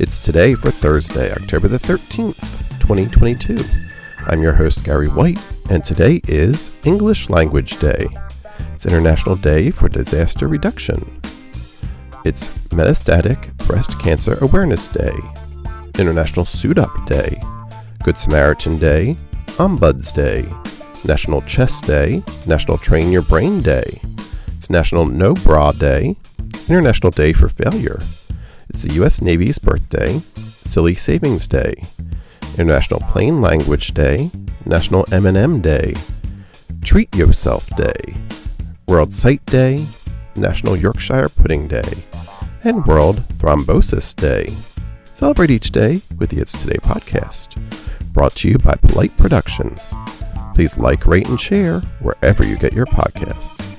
It's today for Thursday, October the 13th, 2022. I'm your host, Gary White, and today is English Language Day. It's International Day for Disaster Reduction. It's Metastatic Breast Cancer Awareness Day, International Suit Up Day, Good Samaritan Day, Ombuds Day, National Chess Day, National Train Your Brain Day. It's National No Bra Day, International Day for Failure. It's the U.S. Navy's birthday, Silly Savings Day, International Plain Language Day, National M&M Day, Treat Yourself Day, World Sight Day, National Yorkshire Pudding Day, and World Thrombosis Day. Celebrate each day with the It's Today podcast, brought to you by Polite Productions. Please like, rate, and share wherever you get your podcasts.